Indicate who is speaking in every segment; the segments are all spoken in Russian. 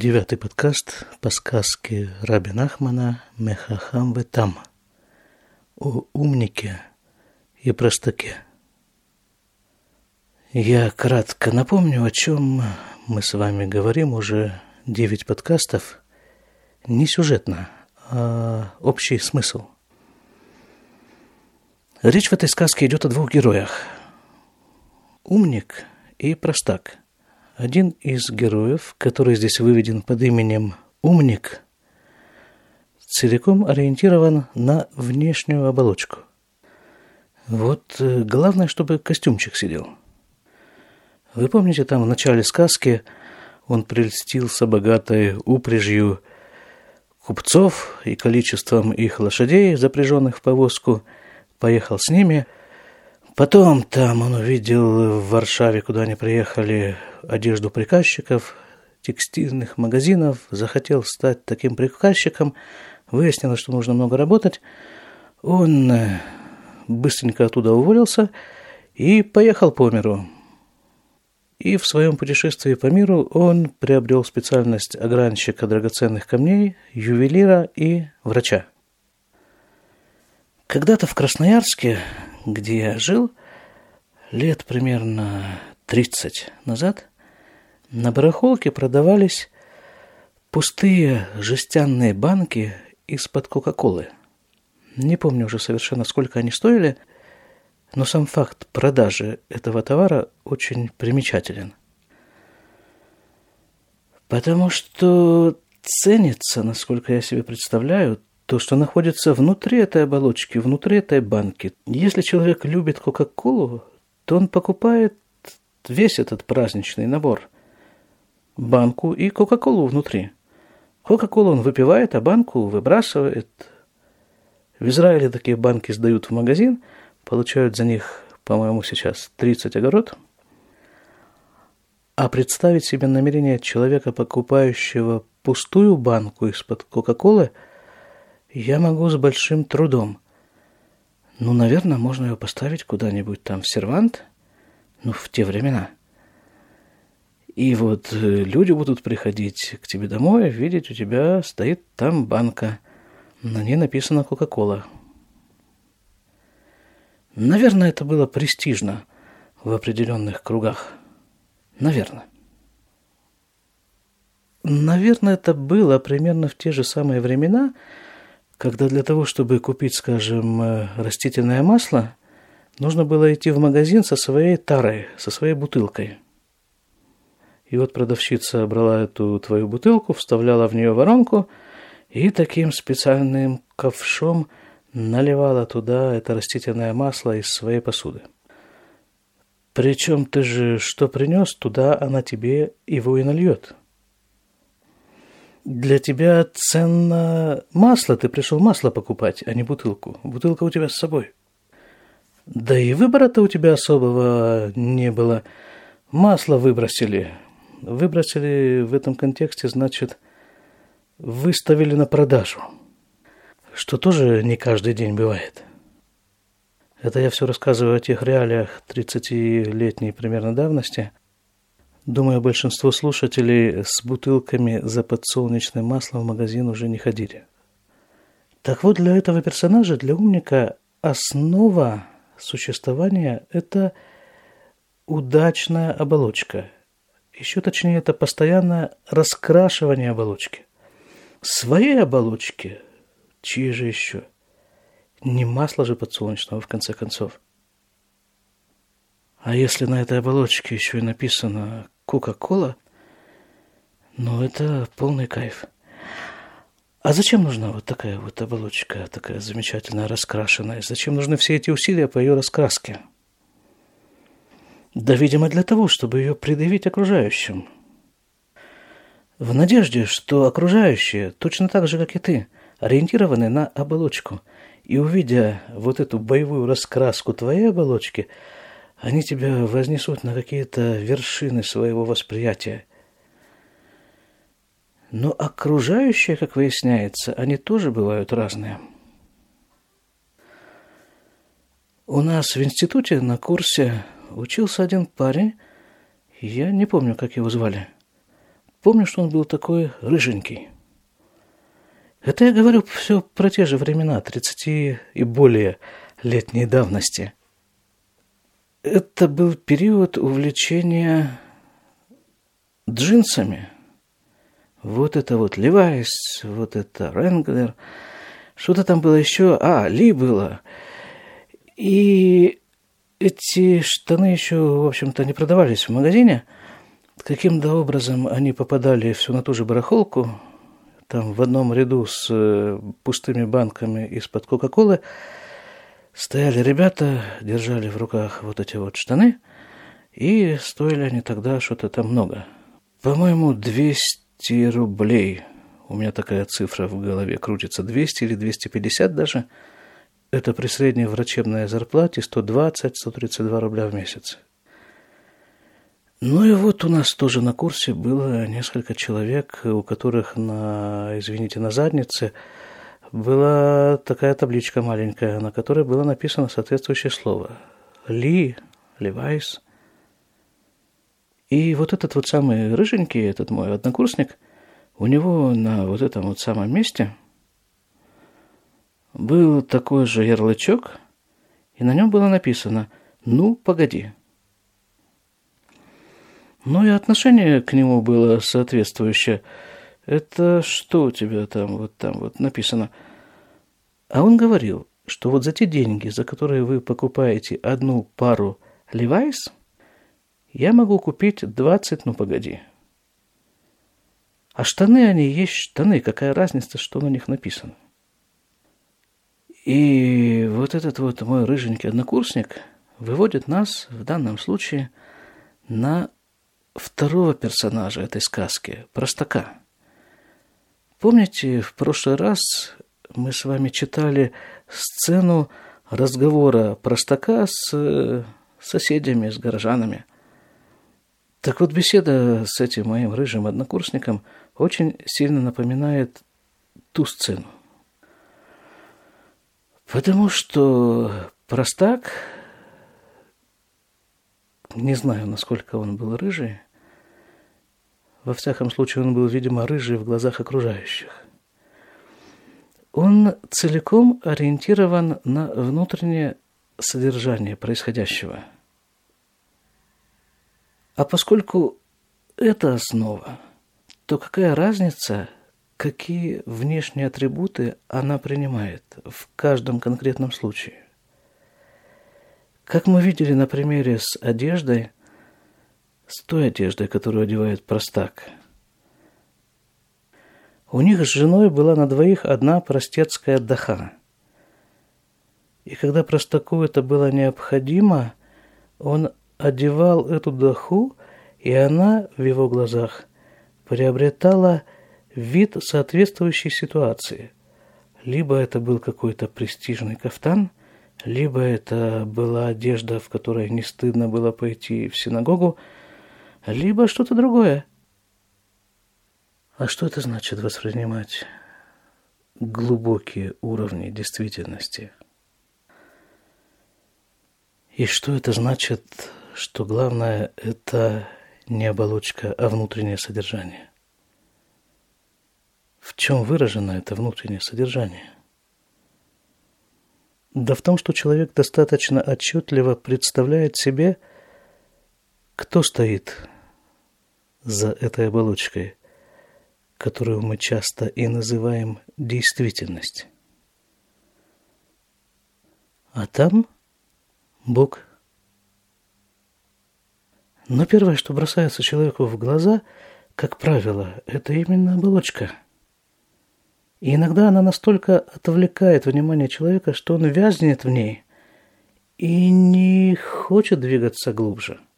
Speaker 1: Девятый подкаст по сказке Раби Нахмана «Мехахам там» о умнике и простаке. Я кратко напомню, о чем мы с вами говорим уже девять подкастов. Не сюжетно, а общий смысл. Речь в этой сказке идет о двух героях. Умник и простак – один из героев, который здесь выведен под именем «Умник», целиком ориентирован на внешнюю оболочку. Вот э, главное, чтобы костюмчик сидел. Вы помните, там в начале сказки он прельстился богатой упряжью купцов и количеством их лошадей, запряженных в повозку, поехал с ними – Потом там он увидел в Варшаве, куда они приехали, одежду приказчиков, текстильных магазинов, захотел стать таким приказчиком, выяснилось, что нужно много работать. Он э, быстренько оттуда уволился и поехал по миру. И в своем путешествии по миру он приобрел специальность огранщика драгоценных камней, ювелира и врача. Когда-то в Красноярске где я жил, лет примерно 30 назад, на барахолке продавались пустые жестяные банки из-под Кока-Колы. Не помню уже совершенно, сколько они стоили, но сам факт продажи этого товара очень примечателен. Потому что ценится, насколько я себе представляю, то, что находится внутри этой оболочки, внутри этой банки. Если человек любит Кока-Колу, то он покупает весь этот праздничный набор. Банку и Кока-Колу внутри. Кока-Колу он выпивает, а банку выбрасывает. В Израиле такие банки сдают в магазин, получают за них, по-моему, сейчас 30 огород. А представить себе намерение человека, покупающего пустую банку из-под Кока-Колы – я могу с большим трудом. Ну, наверное, можно ее поставить куда-нибудь там в сервант, ну, в те времена. И вот э, люди будут приходить к тебе домой, видеть, у тебя стоит там банка. На ней написано Кока-Кола. Наверное, это было престижно в определенных кругах. Наверное. Наверное, это было примерно в те же самые времена, когда для того, чтобы купить, скажем, э, растительное масло, нужно было идти в магазин со своей тарой, со своей бутылкой. И вот продавщица брала эту твою бутылку, вставляла в нее воронку и таким специальным ковшом наливала туда это растительное масло из своей посуды. Причем ты же что принес, туда она тебе его и нальет – для тебя ценно масло, ты пришел масло покупать, а не бутылку. Бутылка у тебя с собой. Да и выбора-то у тебя особого не было. Масло выбросили. Выбросили в этом контексте, значит, выставили на продажу. Что тоже не каждый день бывает. Это я все рассказываю о тех реалиях 30-летней примерно давности – Думаю, большинство слушателей с бутылками за подсолнечным маслом в магазин уже не ходили. Так вот, для этого персонажа, для умника, основа существования – это удачная оболочка. Еще точнее, это постоянное раскрашивание оболочки. Своей оболочки, чьи же еще? Не масло же подсолнечного, в конце концов. А если на этой оболочке еще и написано Кока-Кола, ну, это полный кайф. А зачем нужна вот такая вот оболочка, такая замечательная, раскрашенная? Зачем нужны все эти усилия по ее раскраске? Да, видимо, для того, чтобы ее предъявить окружающим. В надежде, что окружающие, точно так же, как и ты, ориентированы на оболочку. И увидя вот эту боевую раскраску твоей оболочки – они тебя вознесут на какие-то вершины своего восприятия. Но окружающие, как выясняется, они тоже бывают разные. У нас в институте на курсе учился один парень, я не помню, как его звали. помню, что он был такой рыженький. Это я говорю все про те же времена, 30 и более летней давности. Это был период увлечения джинсами. Вот это вот Левайс, вот это Ренглер, что-то там было еще, а, Ли было. И эти штаны еще, в общем-то, не продавались в магазине. Каким-то образом они попадали все на ту же барахолку, там в одном ряду с э, пустыми банками из-под Кока-Колы стояли ребята, держали в руках вот эти вот штаны, и стоили они тогда что-то там много. По-моему, 200 рублей. У меня такая цифра в голове крутится. 200 или 250 даже. Это при средней врачебной зарплате 120-132 рубля в месяц. Ну и вот у нас тоже на курсе было несколько человек, у которых на, извините, на заднице была такая табличка маленькая, на которой было написано соответствующее слово. Ли, Левайс. И вот этот вот самый рыженький, этот мой однокурсник, у него на вот этом вот самом месте был такой же ярлычок, и на нем было написано «Ну, погоди». Ну и отношение к нему было соответствующее. Это что у тебя там, вот там вот написано? А он говорил, что вот за те деньги, за которые вы покупаете одну пару Levi's, я могу купить 20, ну погоди. А штаны они есть штаны, какая разница, что на них написано. И вот этот вот мой рыженький однокурсник выводит нас в данном случае на второго персонажа этой сказки, простака. Помните, в прошлый раз мы с вами читали сцену разговора простака с э, соседями, с горожанами. Так вот, беседа с этим моим рыжим однокурсником очень сильно напоминает ту сцену. Потому что простак, не знаю, насколько он был рыжий, во всяком случае, он был, видимо, рыжий в глазах окружающих. Он целиком ориентирован на внутреннее содержание происходящего. А поскольку это основа, то какая разница, какие внешние атрибуты она принимает в каждом конкретном случае? Как мы видели на примере с одеждой – с той одеждой, которую одевает простак. У них с женой была на двоих одна простецкая даха. И когда простаку это было необходимо, он одевал эту даху, и она в его глазах приобретала вид соответствующей ситуации. Либо это был какой-то престижный кафтан, либо это была одежда, в которой не стыдно было пойти в синагогу, либо что-то другое. А что это значит воспринимать глубокие уровни действительности? И что это значит, что главное – это не оболочка, а внутреннее содержание? В чем выражено это внутреннее содержание? Да в том, что человек достаточно отчетливо представляет себе – кто стоит за этой оболочкой, которую мы часто и называем действительность? А там Бог. Но первое, что бросается человеку в глаза, как правило, это именно оболочка. И иногда она настолько отвлекает внимание человека, что он вязнет в ней и не хочет двигаться глубже –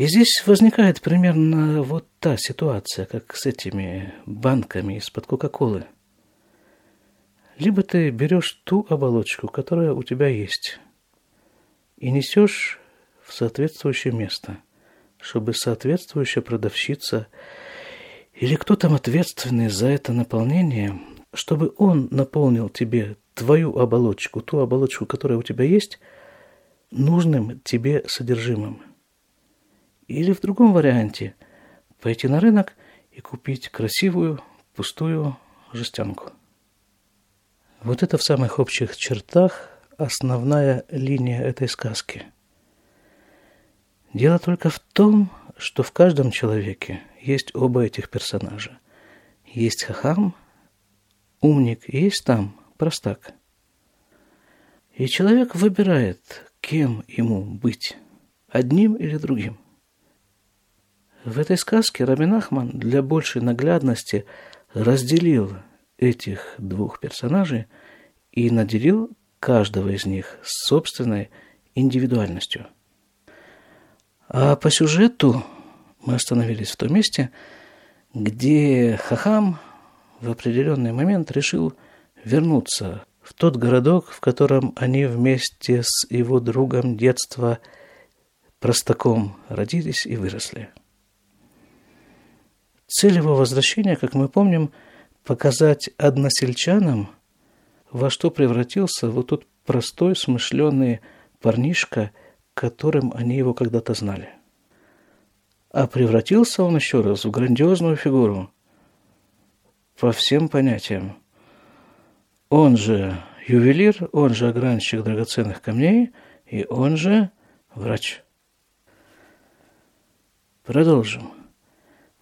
Speaker 1: и здесь возникает примерно вот та ситуация, как с этими банками из-под Кока-Колы. Либо ты берешь ту оболочку, которая у тебя есть, и несешь в соответствующее место, чтобы соответствующая продавщица или кто там ответственный за это наполнение, чтобы он наполнил тебе твою оболочку, ту оболочку, которая у тебя есть, нужным тебе содержимым – или в другом варианте, пойти на рынок и купить красивую пустую жестянку. Вот это в самых общих чертах основная линия этой сказки. Дело только в том, что в каждом человеке есть оба этих персонажа. Есть хахам, умник, и есть там простак. И человек выбирает, кем ему быть, одним или другим. В этой сказке Рабин Ахман для большей наглядности разделил этих двух персонажей и наделил каждого из них собственной индивидуальностью. А по сюжету мы остановились в том месте, где Хахам в определенный момент решил вернуться в тот городок, в котором они вместе с его другом детства простаком родились и выросли. Цель его возвращения, как мы помним, показать односельчанам, во что превратился вот тот простой, смышленый парнишка, которым они его когда-то знали. А превратился он еще раз в грандиозную фигуру по всем понятиям. Он же ювелир, он же огранщик драгоценных камней, и он же врач. Продолжим.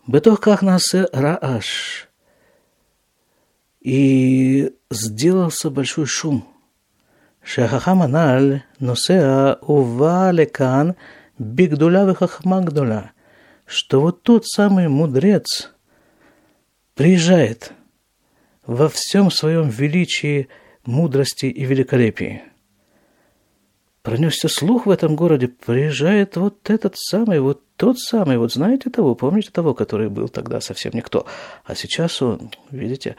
Speaker 1: Бетох кахнасе рааш. И сделался большой шум. Шахахама наль носеа ува лекан бигдуля вехахма что вот тот самый мудрец приезжает во всем своем величии, мудрости и великолепии. Пронесся слух в этом городе, приезжает вот этот самый, вот тот самый, вот знаете того, помните того, который был тогда совсем никто, а сейчас он, видите,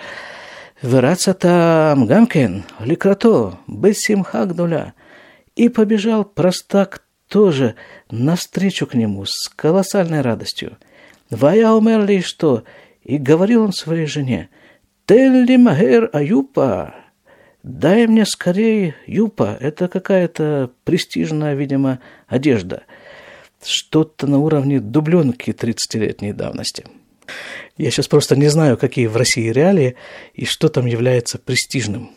Speaker 1: Вераться там Гамкен, Ликрато, Бессимха Гдуля. И побежал простак тоже навстречу к нему с колоссальной радостью. Вая умерли что? И говорил он своей жене, «Телли Магер Аюпа, дай мне скорее юпа, это какая-то престижная, видимо, одежда, что-то на уровне дубленки 30-летней давности». Я сейчас просто не знаю, какие в России реалии и что там является престижным.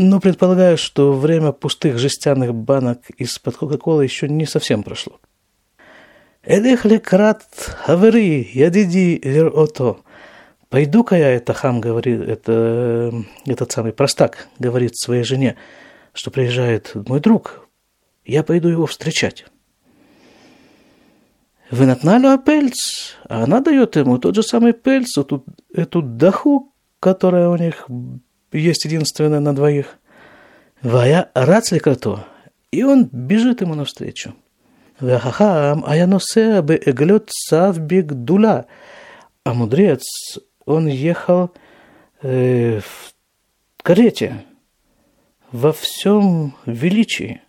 Speaker 1: Но предполагаю, что время пустых жестяных банок из-под Кока-Колы еще не совсем прошло. Элех лекрат хавери, ядиди ото. Пойду-ка я, это хам говорит, это этот самый простак говорит своей жене, что приезжает мой друг, я пойду его встречать. Вынатналю пельц, а она дает ему тот же самый пельц, эту, эту даху, которая у них есть единственное на двоих. Вая рацли кроту, и он бежит ему навстречу. Вахахам, а я носе бы эглет савбик дула. А мудрец, он ехал э, в карете во всем величии.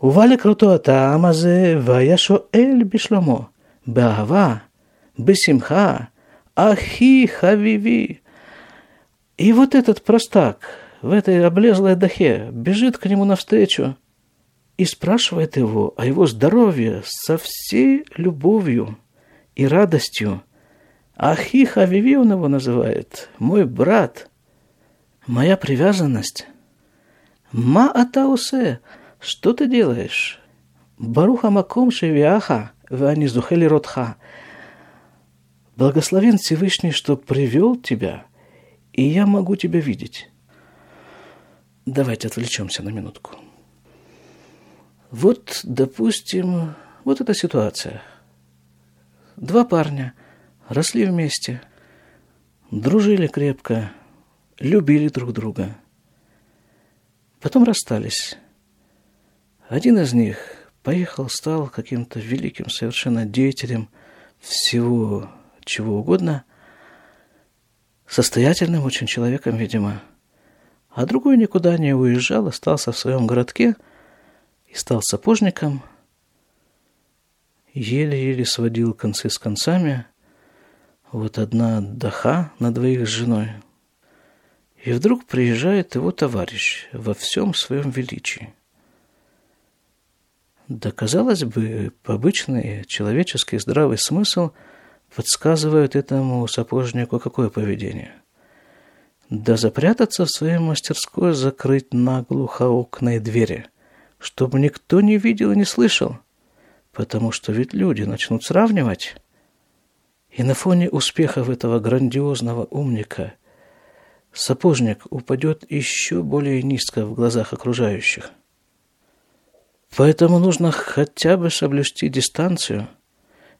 Speaker 1: Ували круто а тамазе ваяшо эль бишламо. Беава, Бисимха, ахи хавиви. И вот этот простак в этой облезлой дахе бежит к нему навстречу и спрашивает его о его здоровье со всей любовью и радостью. Ахи хавиви он его называет, мой брат, моя привязанность. Ма атаусе – что ты делаешь? Баруха маком шевиаха, вани зухели ротха. Благословен Всевышний, что привел тебя, и я могу тебя видеть. Давайте отвлечемся на минутку. Вот, допустим, вот эта ситуация. Два парня росли вместе, дружили крепко, любили друг друга. Потом расстались. Один из них поехал, стал каким-то великим совершенно деятелем всего чего угодно, состоятельным очень человеком, видимо. А другой никуда не уезжал, остался в своем городке и стал сапожником, еле-еле сводил концы с концами. Вот одна даха на двоих с женой. И вдруг приезжает его товарищ во всем своем величии – Да, казалось бы, обычный человеческий здравый смысл подсказывает этому сапожнику какое поведение. Да запрятаться в своей мастерской, закрыть наглухо окна и двери, чтобы никто не видел и не слышал, потому что ведь люди начнут сравнивать. И на фоне успехов этого грандиозного умника сапожник упадет еще более низко в глазах окружающих – Поэтому нужно хотя бы соблюсти дистанцию.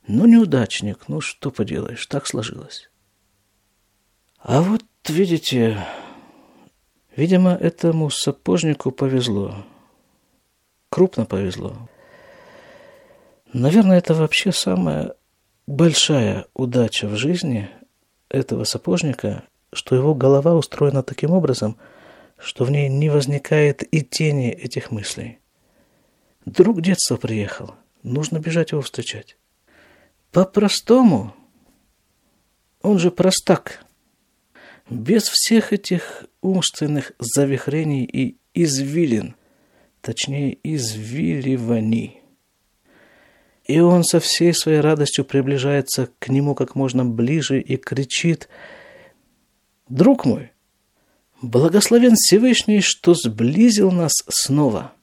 Speaker 1: Ну, неудачник, ну что поделаешь, так сложилось. А вот, видите, видимо, этому сапожнику повезло. Крупно повезло. Наверное, это вообще самая большая удача в жизни этого сапожника, что его голова устроена таким образом, что в ней не возникает и тени этих мыслей. Друг детства приехал. Нужно бежать его встречать. По-простому. Он же простак. Без всех этих умственных завихрений и извилин. Точнее, извиливаний. И он со всей своей радостью приближается к нему как можно ближе и кричит «Друг мой, благословен Всевышний, что сблизил нас снова».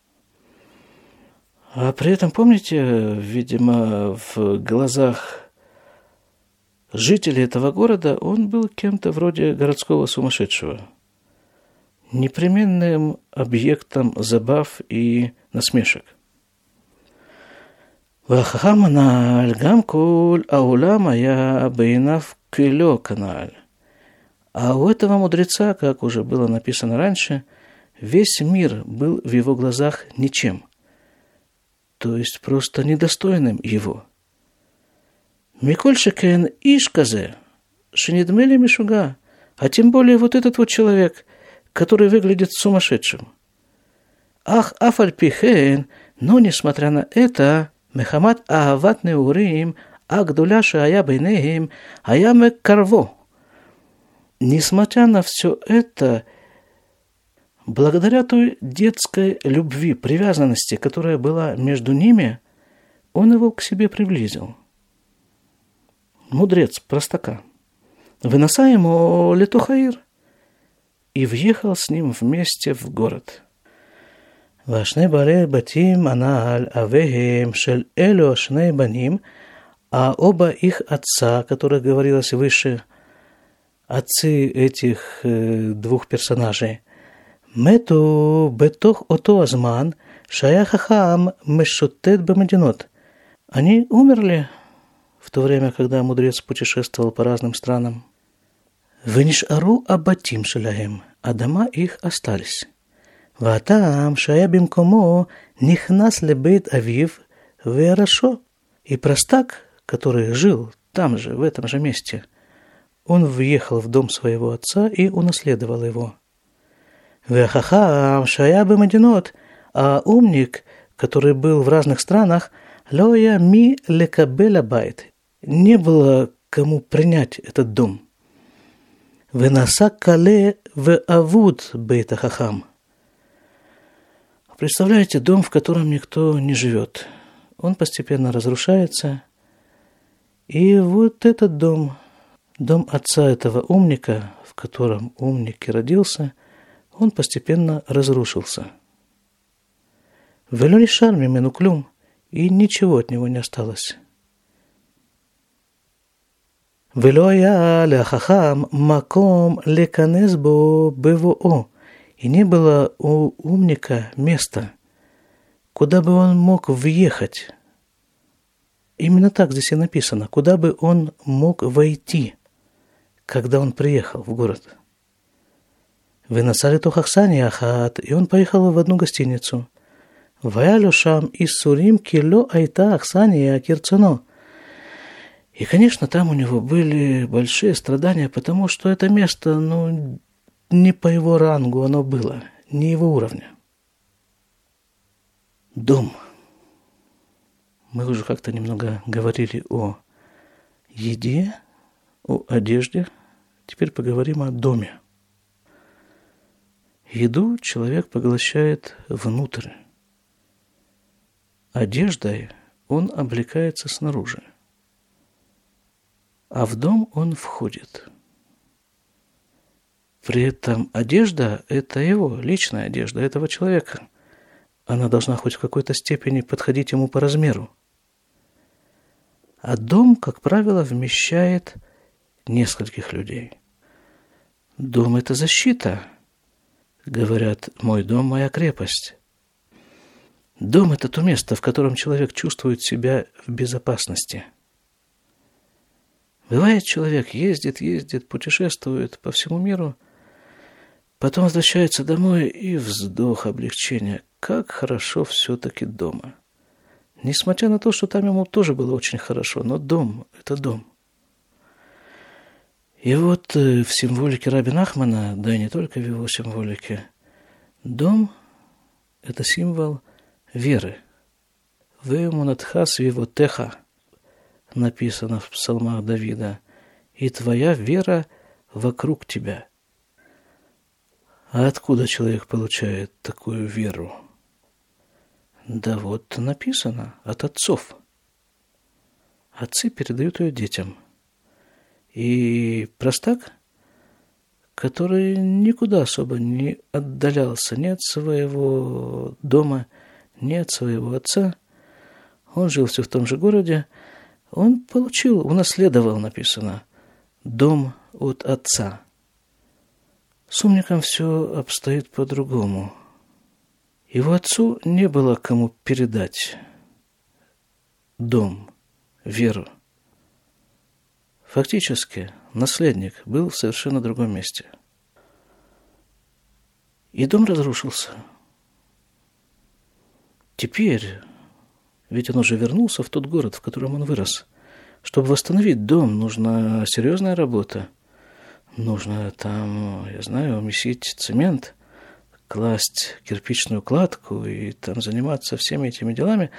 Speaker 1: А при этом, помните, видимо, в глазах жителей этого города он был кем-то вроде городского сумасшедшего, непременным объектом забав и насмешек. והחכם הנ"ל, גם כל העולם היה בעיניו כלא כנ"ל. А у этого мудреца, как уже было написано раньше, весь мир был в его глазах ничем – то есть просто недостойным его. Миколь Шекен Ишказе, Шинедмели Мишуга, а тем более вот этот вот человек, который выглядит сумасшедшим. Ах, Афальпихен, но несмотря на это, Мехамад Аават Неурим, Агдуляша Ая Бейнеем, Ая Карво. Несмотря на все это, Благодаря той детской любви, привязанности, которая была между ними, он его к себе приблизил. Мудрец, простака. Выноса ему Летухаир и въехал с ним вместе в город. והשני בעלי בתים הנ"ל, אביהם של אלו השני בנים, а оба их отца, которых говорилось выше, отцы этих э, двух персонажей – מתו בתוך אותו הזמן שהיה חכם משוטט במדינות. Они умерли в то время, когда мудрец путешествовал по разным странам. ונשארו הבתים שלהם, а дома их остались. והטעם שהיה במקומו נכנס לבית אביו והרשו. И простак, который жил там же, в этом же месте, он въехал в дом своего отца и унаследовал его – Вехахам шая бамадинот, а умник, который был в разных странах, лоя ми лекабеля байт. Не было кому принять этот дом. Венаса кале в авуд бейта хахам. Представляете, дом, в котором никто не живет. Он постепенно разрушается. И вот этот дом, дом отца этого умника, в котором умник и родился, он постепенно разрушился. Велюни шармим и и ничего от него не осталось. Вело я ляхахам маком леканезбо бво, и не было у умника места, куда бы он мог въехать. Именно так здесь и написано, куда бы он мог войти, когда он приехал в город. Выносали тухахсани ахат, и он поехал в одну гостиницу. Ваялю шам и сурим кило айта ахсани акирцено. И, конечно, там у него были большие страдания, потому что это место, ну, не по его рангу оно было, не его уровня. Дом. Мы уже как-то немного говорили о еде, о одежде. Теперь поговорим о доме. Еду человек поглощает внутрь. одеждой он облекается снаружи, а в дом он входит. При этом одежда – это его личная одежда, этого человека. Она должна хоть в какой-то степени подходить ему по размеру. А дом, как правило, вмещает нескольких людей. Дом – это защита. Говорят, мой дом – моя крепость. Дом – это то место, в котором человек чувствует себя в безопасности. Бывает, человек ездит, ездит, путешествует по всему миру, потом возвращается домой и вздох облегчения. Как хорошо все-таки дома. Несмотря на то, что там ему тоже было очень хорошо, но дом – это дом. И вот э, в символике Раби Нахмана, да и не только в его символике, дом – это символ – веры. «Вемунатхас теха написано в псалмах Давида, и твоя вера вокруг тебя. А откуда человек получает такую веру? Да вот написано, от отцов. Отцы передают ее детям. И простак, который никуда особо не отдалялся ни от своего дома, ни от своего отца. Он жил все в том же городе. Он получил, унаследовал, написано, дом от отца. С умником все обстоит по-другому. Его отцу не было кому передать дом, веру. Фактически, наследник был в совершенно другом месте. И дом разрушился – Теперь, ведь он уже вернулся в тот город, в котором он вырос. Чтобы восстановить дом, нужна серьезная работа. Нужно там, я знаю, месить цемент, класть кирпичную кладку и там заниматься всеми этими делами.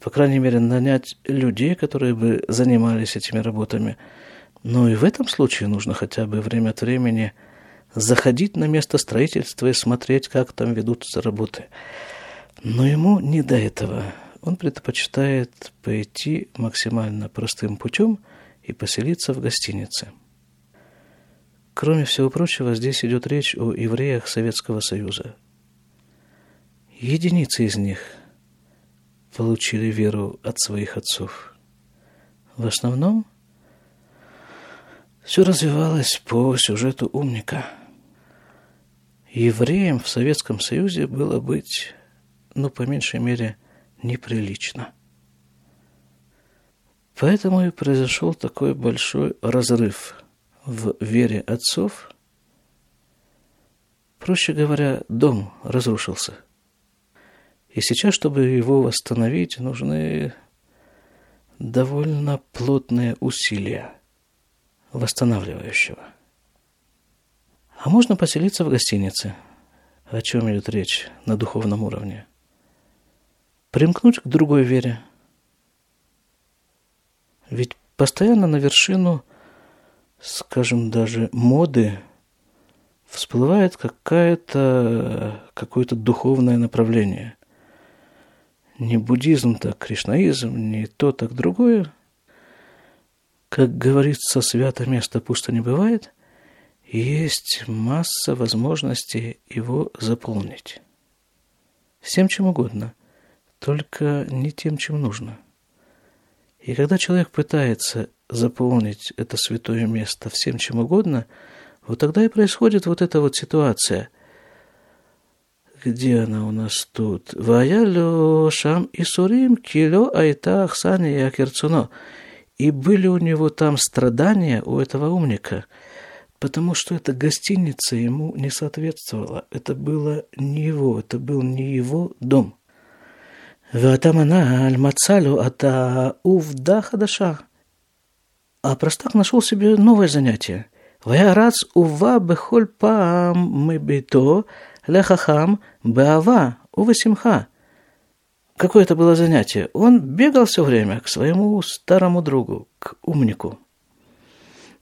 Speaker 1: По крайней мере, нанять людей, которые бы занимались этими работами. Но и в этом случае нужно хотя бы время от времени заходить на место строительства и смотреть, как там ведутся работы. Но ему не до этого. Он предпочитает пойти максимально простым путем и поселиться в гостинице. Кроме всего прочего, здесь идет речь о евреях Советского Союза. Единицы из них получили веру от своих отцов. В основном все развивалось по сюжету умника. Евреям в Советском Союзе было быть ну, по меньшей мере, неприлично. Поэтому и произошел такой большой разрыв в вере отцов. Проще говоря, дом разрушился. И сейчас, чтобы его восстановить, нужны довольно плотные усилия восстанавливающего. А можно поселиться в гостинице. О чем идет речь на духовном уровне? примкнуть к другой вере. Ведь постоянно на вершину, скажем, даже моды всплывает какая-то, какое-то духовное направление. Не буддизм, так кришнаизм, не то, так другое. Как говорится, свято место пусто не бывает, есть масса возможностей его заполнить. Всем чем угодно – только не тем, чем нужно. И когда человек пытается заполнить это святое место всем чем угодно, вот тогда и происходит вот эта вот ситуация где она у нас тут? Ваялю шам и сурим кило айта ахсани Якерцуно. И были у него там страдания у этого умника, потому что эта гостиница ему не соответствовала. Это было не его, это был не его дом. Ватамана аль-мацалю ата увда хадаша. А простак нашел себе новое занятие. Ваярац ува бехоль пам мы бито лехахам беава увасимха. Какое это было занятие? Он бегал все время к своему старому другу, к умнику.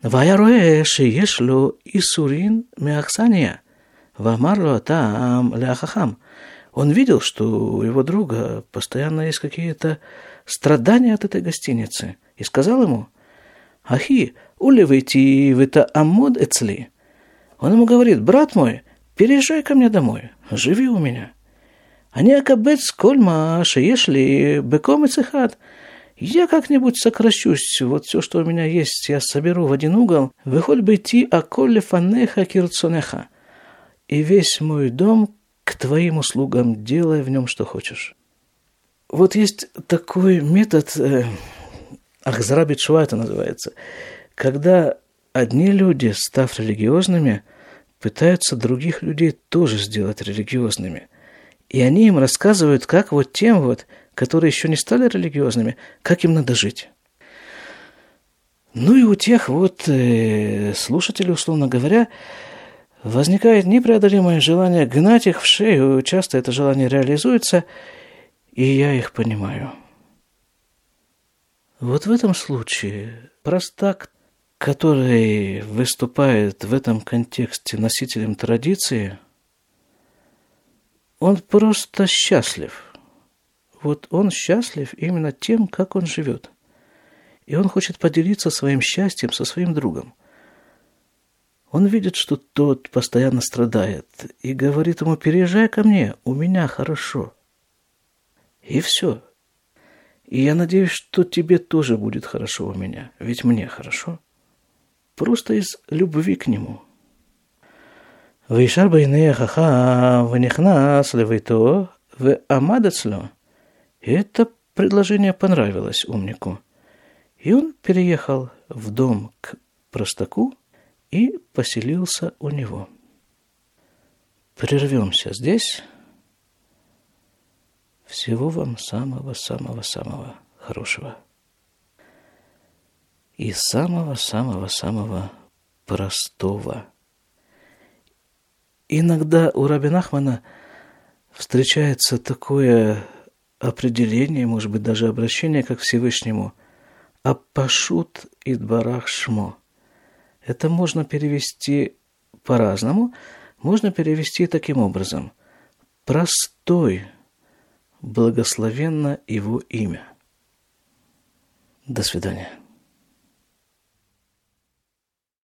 Speaker 1: Ваяруэ шиешлю исурин меахсания. Вамарло там ляхахам. Он видел, что у его друга постоянно есть какие-то страдания от этой гостиницы, и сказал ему, «Ахи, улевайте в это амод эцли». Он ему говорит, «Брат мой, переезжай ко мне домой, живи у меня». Они акабец кольма, шеешли, беком и цехат. Я как-нибудь сокращусь, вот все, что у меня есть, я соберу в один угол. Выходь бы идти, а коле фанеха кирцонеха. И весь мой дом к твоим услугам, делай в нем что хочешь. Вот есть такой метод, э, Ахзарабит Шуа это называется, когда одни люди, став религиозными, пытаются других людей тоже сделать религиозными. И они им рассказывают, как вот тем вот, которые еще не стали религиозными, как им надо жить. Ну и у тех вот э, слушателей, условно говоря, возникает непреодолимое желание гнать их в шею. Часто это желание реализуется, и я их понимаю. Вот в этом случае простак, который выступает в этом контексте носителем традиции, он просто счастлив. Вот он счастлив именно тем, как он живет. И он хочет поделиться своим счастьем со своим другом. Он видит, что тот постоянно страдает, и говорит ему, переезжай ко мне, у меня хорошо. И все. И я надеюсь, что тебе тоже будет хорошо у меня, ведь мне хорошо Просто из любви к нему. וישר בעיני החכם ונכנס לביתו ועמד אצלו. Это предложение понравилось умнику. И он переехал в дом к простаку и поселился у него. Прервемся здесь. Всего вам самого-самого-самого хорошего. И самого-самого-самого простого. Иногда у Рабинахмана встречается такое определение, может быть, даже обращение как Всевышнему «Апашут идбарах шмо». Это можно перевести по-разному. Можно перевести таким образом. Простой, благословенно его имя. До свидания.